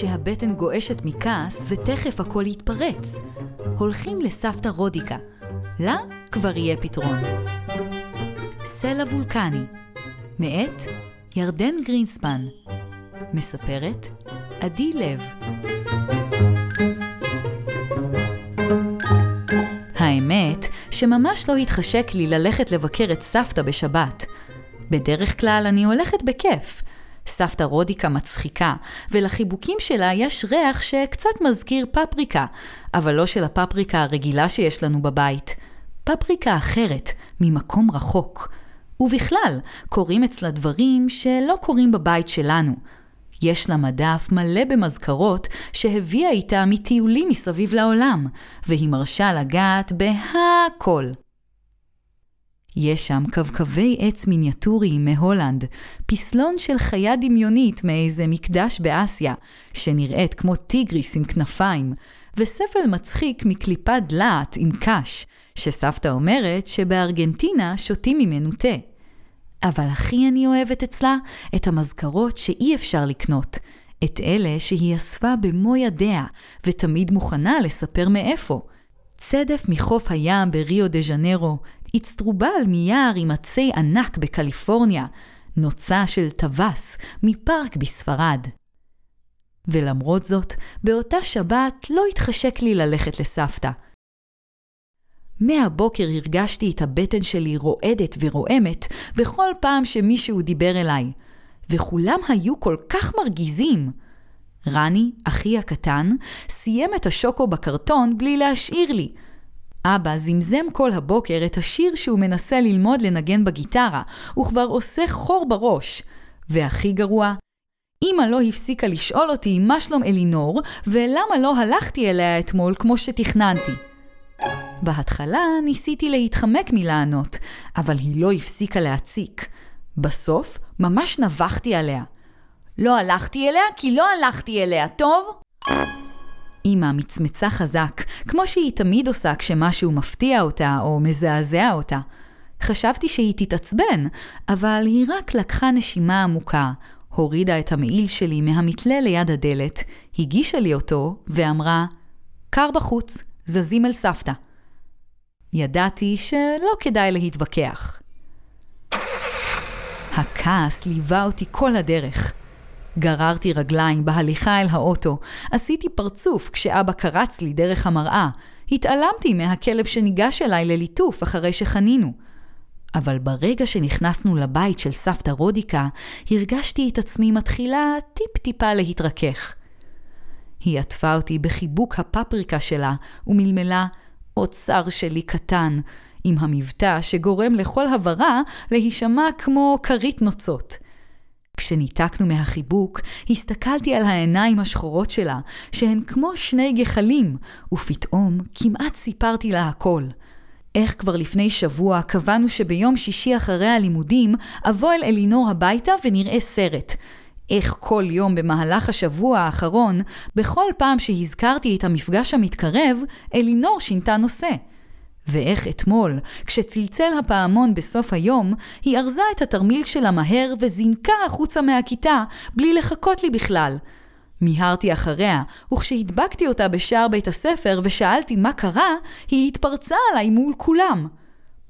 שהבטן גועשת מכעס ותכף הכל יתפרץ. הולכים לסבתא רודיקה. לה כבר יהיה פתרון. סלע וולקני, מאת ירדן גרינספן, מספרת עדי לב. האמת שממש לא התחשק לי ללכת לבקר את סבתא בשבת. בדרך כלל אני הולכת בכיף. סבתא רודיקה מצחיקה, ולחיבוקים שלה יש ריח שקצת מזכיר פפריקה, אבל לא של הפפריקה הרגילה שיש לנו בבית. פפריקה אחרת, ממקום רחוק. ובכלל, קורים אצלה דברים שלא קורים בבית שלנו. יש לה מדף מלא במזכרות שהביאה איתה מטיולים מסביב לעולם, והיא מרשה לגעת בהכל. יש שם קווקווי עץ מיניאטוריים מהולנד, פסלון של חיה דמיונית מאיזה מקדש באסיה, שנראית כמו טיגריס עם כנפיים, וספל מצחיק מקליפת דלעת עם קש, שסבתא אומרת שבארגנטינה שותים ממנו תה. אבל הכי אני אוהבת אצלה את המזכרות שאי אפשר לקנות, את אלה שהיא אספה במו ידיה, ותמיד מוכנה לספר מאיפה. צדף מחוף הים בריו דה ז'נרו, אצטרובל מיער עם עצי ענק בקליפורניה, נוצה של טווס מפארק בספרד. ולמרות זאת, באותה שבת לא התחשק לי ללכת לסבתא. מהבוקר הרגשתי את הבטן שלי רועדת ורועמת בכל פעם שמישהו דיבר אליי, וכולם היו כל כך מרגיזים. רני, אחי הקטן, סיים את השוקו בקרטון בלי להשאיר לי. אבא זמזם כל הבוקר את השיר שהוא מנסה ללמוד לנגן בגיטרה, וכבר עושה חור בראש. והכי גרוע, אמא לא הפסיקה לשאול אותי מה שלום אלינור, ולמה לא הלכתי אליה אתמול כמו שתכננתי. בהתחלה ניסיתי להתחמק מלענות, אבל היא לא הפסיקה להציק. בסוף ממש נבחתי עליה. לא הלכתי אליה כי לא הלכתי אליה, טוב? אמא מצמצה חזק, כמו שהיא תמיד עושה כשמשהו מפתיע אותה או מזעזע אותה. חשבתי שהיא תתעצבן, אבל היא רק לקחה נשימה עמוקה, הורידה את המעיל שלי מהמתלה ליד הדלת, הגישה לי אותו ואמרה, קר בחוץ, זזים אל סבתא. ידעתי שלא כדאי להתווכח. הכעס ליווה אותי כל הדרך. גררתי רגליים בהליכה אל האוטו, עשיתי פרצוף כשאבא קרץ לי דרך המראה, התעלמתי מהכלב שניגש אליי לליטוף אחרי שחנינו. אבל ברגע שנכנסנו לבית של סבתא רודיקה, הרגשתי את עצמי מתחילה טיפ-טיפה להתרכך. היא עטפה אותי בחיבוק הפפריקה שלה, ומלמלה, אוצר שלי קטן, עם המבטא שגורם לכל הברה להישמע כמו כרית נוצות. כשניתקנו מהחיבוק, הסתכלתי על העיניים השחורות שלה, שהן כמו שני גחלים, ופתאום כמעט סיפרתי לה הכל. איך כבר לפני שבוע קבענו שביום שישי אחרי הלימודים אבוא אל אלינור הביתה ונראה סרט. איך כל יום במהלך השבוע האחרון, בכל פעם שהזכרתי את המפגש המתקרב, אלינור שינתה נושא. ואיך אתמול, כשצלצל הפעמון בסוף היום, היא ארזה את התרמיל שלה מהר וזינקה החוצה מהכיתה, בלי לחכות לי בכלל. מיהרתי אחריה, וכשהדבקתי אותה בשער בית הספר ושאלתי מה קרה, היא התפרצה עליי מול כולם.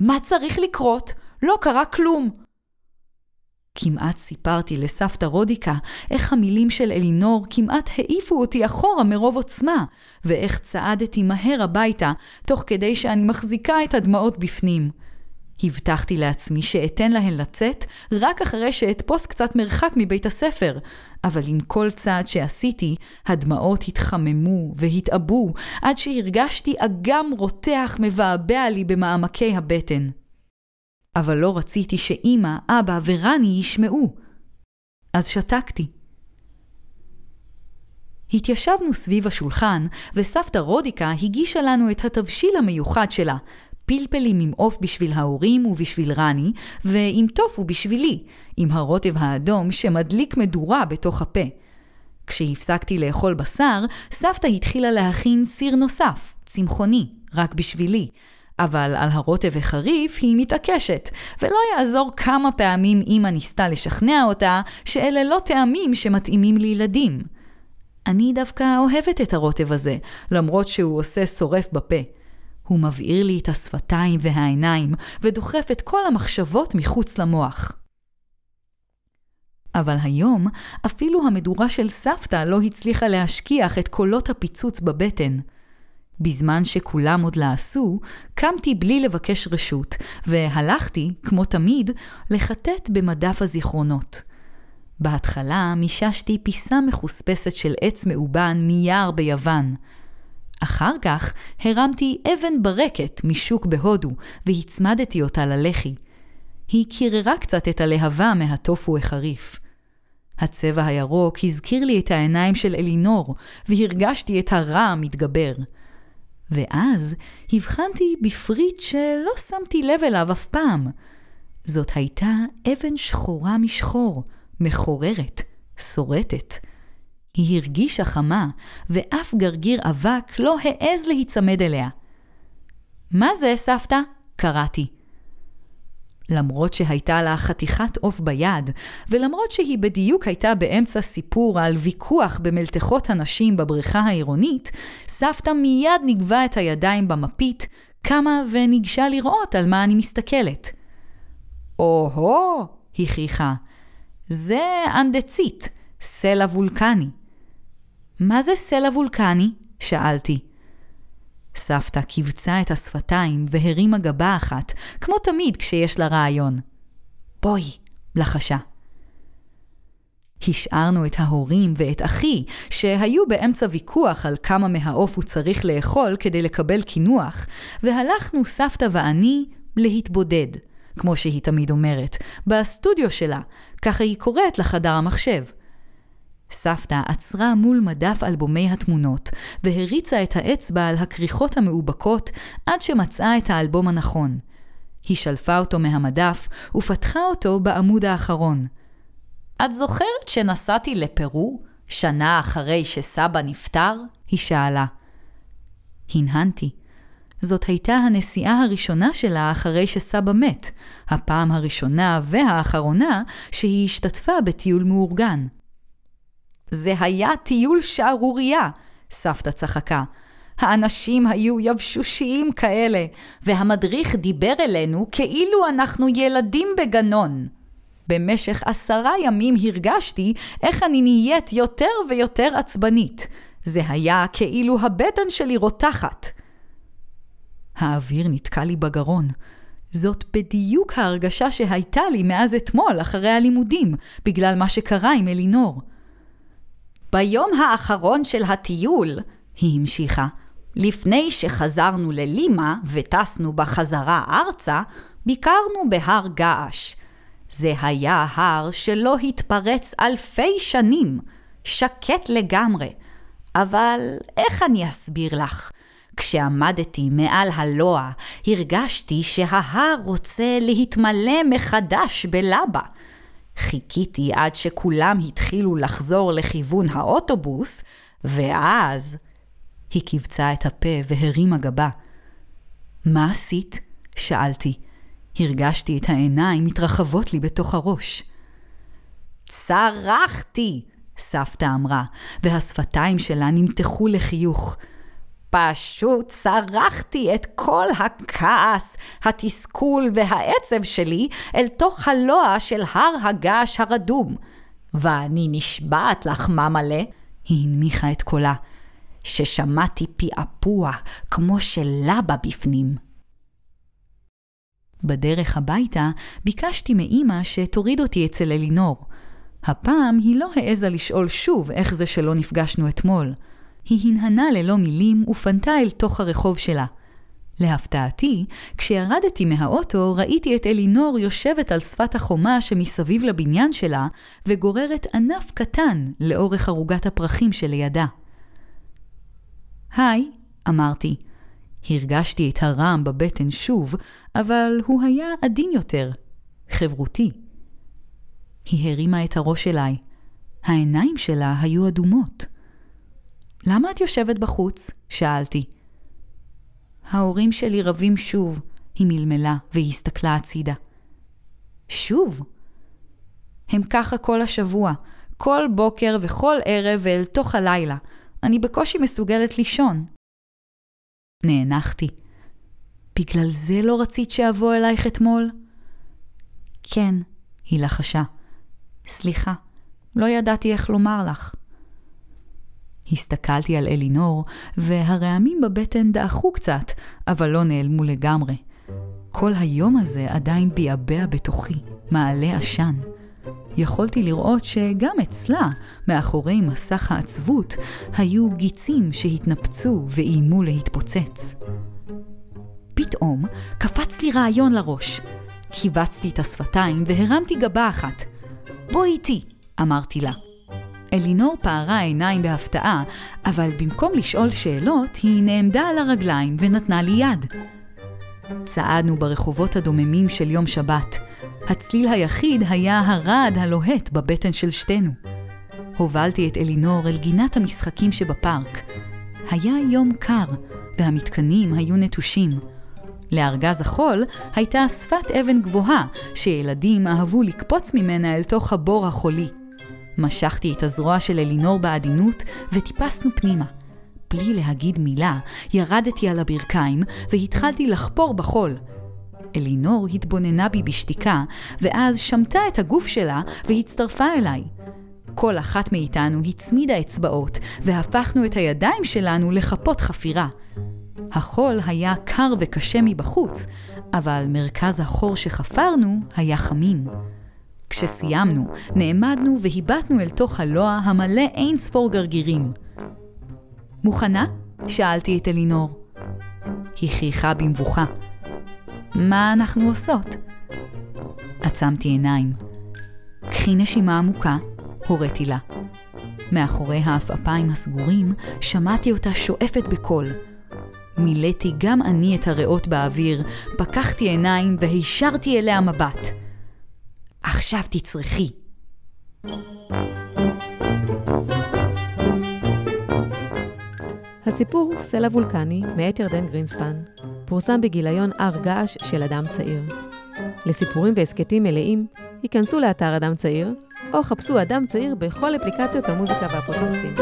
מה צריך לקרות? לא קרה כלום. כמעט סיפרתי לסבתא רודיקה איך המילים של אלינור כמעט העיפו אותי אחורה מרוב עוצמה, ואיך צעדתי מהר הביתה, תוך כדי שאני מחזיקה את הדמעות בפנים. הבטחתי לעצמי שאתן להן לצאת רק אחרי שאתפוס קצת מרחק מבית הספר, אבל עם כל צעד שעשיתי, הדמעות התחממו והתעבו, עד שהרגשתי אגם רותח מבעבע לי במעמקי הבטן. אבל לא רציתי שאימא, אבא ורני ישמעו. אז שתקתי. התיישבנו סביב השולחן, וסבתא רודיקה הגישה לנו את התבשיל המיוחד שלה, פלפלים עם עוף בשביל ההורים ובשביל רני, ועם טופו בשבילי, עם הרוטב האדום שמדליק מדורה בתוך הפה. כשהפסקתי לאכול בשר, סבתא התחילה להכין סיר נוסף, צמחוני, רק בשבילי, אבל על הרוטב וחריף היא מתעקשת, ולא יעזור כמה פעמים אמא ניסתה לשכנע אותה שאלה לא טעמים שמתאימים לילדים. אני דווקא אוהבת את הרוטב הזה, למרות שהוא עושה שורף בפה. הוא מבעיר לי את השפתיים והעיניים, ודוחף את כל המחשבות מחוץ למוח. אבל היום, אפילו המדורה של סבתא לא הצליחה להשכיח את קולות הפיצוץ בבטן. בזמן שכולם עוד לעשו, קמתי בלי לבקש רשות, והלכתי, כמו תמיד, לחטט במדף הזיכרונות. בהתחלה מיששתי פיסה מחוספסת של עץ מאובן מיער ביוון. אחר כך הרמתי אבן ברקת משוק בהודו, והצמדתי אותה ללחי. היא קיררה קצת את הלהבה מהטופו החריף. הצבע הירוק הזכיר לי את העיניים של אלינור, והרגשתי את הרע המתגבר. ואז הבחנתי בפריט שלא שמתי לב אליו אף פעם. זאת הייתה אבן שחורה משחור, מחוררת, שורטת. היא הרגישה חמה, ואף גרגיר אבק לא העז להיצמד אליה. מה זה, סבתא? קראתי. למרות שהייתה לה חתיכת עוף ביד, ולמרות שהיא בדיוק הייתה באמצע סיפור על ויכוח במלתחות הנשים בבריכה העירונית, סבתא מיד נגבה את הידיים במפית, קמה וניגשה לראות על מה אני מסתכלת. או-הו, הכריחה, זה אנדצית, סלע וולקני. מה זה סלע וולקני? שאלתי. סבתא קיבצה את השפתיים והרימה גבה אחת, כמו תמיד כשיש לה רעיון. בואי, לחשה. השארנו את ההורים ואת אחי, שהיו באמצע ויכוח על כמה מהעוף הוא צריך לאכול כדי לקבל קינוח, והלכנו סבתא ואני להתבודד, כמו שהיא תמיד אומרת, בסטודיו שלה, ככה היא קוראת לחדר המחשב. סבתא עצרה מול מדף אלבומי התמונות, והריצה את האצבע על הכריכות המאובקות עד שמצאה את האלבום הנכון. היא שלפה אותו מהמדף ופתחה אותו בעמוד האחרון. את זוכרת שנסעתי לפרו, שנה אחרי שסבא נפטר? היא שאלה. הנהנתי. זאת הייתה הנסיעה הראשונה שלה אחרי שסבא מת, הפעם הראשונה והאחרונה שהיא השתתפה בטיול מאורגן. זה היה טיול שערורייה, סבתא צחקה. האנשים היו יבשושיים כאלה, והמדריך דיבר אלינו כאילו אנחנו ילדים בגנון. במשך עשרה ימים הרגשתי איך אני נהיית יותר ויותר עצבנית. זה היה כאילו הבטן שלי רותחת. האוויר נתקע לי בגרון. זאת בדיוק ההרגשה שהייתה לי מאז אתמול אחרי הלימודים, בגלל מה שקרה עם אלינור. ביום האחרון של הטיול, היא המשיכה, לפני שחזרנו ללימה וטסנו בחזרה ארצה, ביקרנו בהר געש. זה היה הר שלא התפרץ אלפי שנים, שקט לגמרי. אבל איך אני אסביר לך? כשעמדתי מעל הלוע, הרגשתי שההר רוצה להתמלא מחדש בלבה. חיכיתי עד שכולם התחילו לחזור לכיוון האוטובוס, ואז... היא קיבצה את הפה והרימה גבה. מה עשית? שאלתי. הרגשתי את העיניים מתרחבות לי בתוך הראש. צרחתי! סבתא אמרה, והשפתיים שלה נמתחו לחיוך. פשוט צרחתי את כל הכעס, התסכול והעצב שלי אל תוך הלוע של הר הגעש הרדום. ואני נשבעת לך, ממלא, היא הנמיכה את קולה, ששמעתי פעפוע כמו של לבה בפנים. בדרך הביתה ביקשתי מאימא שתוריד אותי אצל אלינור. הפעם היא לא העזה לשאול שוב איך זה שלא נפגשנו אתמול. היא הנהנה ללא מילים ופנתה אל תוך הרחוב שלה. להפתעתי, כשירדתי מהאוטו ראיתי את אלינור יושבת על שפת החומה שמסביב לבניין שלה, וגוררת ענף קטן לאורך ערוגת הפרחים שלידה. היי, אמרתי. הרגשתי את הרעם בבטן שוב, אבל הוא היה עדין יותר, חברותי. היא הרימה את הראש אליי. העיניים שלה היו אדומות. למה את יושבת בחוץ? שאלתי. ההורים שלי רבים שוב, היא מלמלה והיא הסתכלה הצידה. שוב? הם ככה כל השבוע, כל בוקר וכל ערב ואל תוך הלילה. אני בקושי מסוגלת לישון. נאנחתי. בגלל זה לא רצית שאבוא אלייך אתמול? כן, היא לחשה. סליחה, לא ידעתי איך לומר לך. הסתכלתי על אלינור, והרעמים בבטן דעכו קצת, אבל לא נעלמו לגמרי. כל היום הזה עדיין ביעבע בתוכי, מעלה עשן. יכולתי לראות שגם אצלה, מאחורי מסך העצבות, היו גיצים שהתנפצו ואיימו להתפוצץ. פתאום קפץ לי רעיון לראש. כיווצתי את השפתיים והרמתי גבה אחת. בואי איתי, אמרתי לה. אלינור פערה עיניים בהפתעה, אבל במקום לשאול שאלות, היא נעמדה על הרגליים ונתנה לי יד. צעדנו ברחובות הדוממים של יום שבת. הצליל היחיד היה הרעד הלוהט בבטן של שתינו. הובלתי את אלינור אל גינת המשחקים שבפארק. היה יום קר, והמתקנים היו נטושים. לארגז החול הייתה שפת אבן גבוהה, שילדים אהבו לקפוץ ממנה אל תוך הבור החולי. משכתי את הזרוע של אלינור בעדינות וטיפסנו פנימה. בלי להגיד מילה, ירדתי על הברכיים והתחלתי לחפור בחול. אלינור התבוננה בי בשתיקה, ואז שמטה את הגוף שלה והצטרפה אליי. כל אחת מאיתנו הצמידה אצבעות, והפכנו את הידיים שלנו לחפות חפירה. החול היה קר וקשה מבחוץ, אבל מרכז החור שחפרנו היה חמים. כשסיימנו, נעמדנו והיבטנו אל תוך הלוע המלא אין ספור גרגירים. מוכנה? שאלתי את אלינור. היא חייכה במבוכה. מה אנחנו עושות? עצמתי עיניים. קחי נשימה עמוקה, הוריתי לה. מאחורי העפעפיים הסגורים שמעתי אותה שואפת בקול. מילאתי גם אני את הריאות באוויר, פקחתי עיניים והישרתי אליה מבט. עכשיו תצרכי. הסיפור סלע וולקני מאת ירדן גרינספן פורסם בגיליון הר געש של אדם צעיר. לסיפורים והסכתים מלאים, היכנסו לאתר אדם צעיר, או חפשו אדם צעיר בכל אפליקציות המוזיקה והפודקאסטים.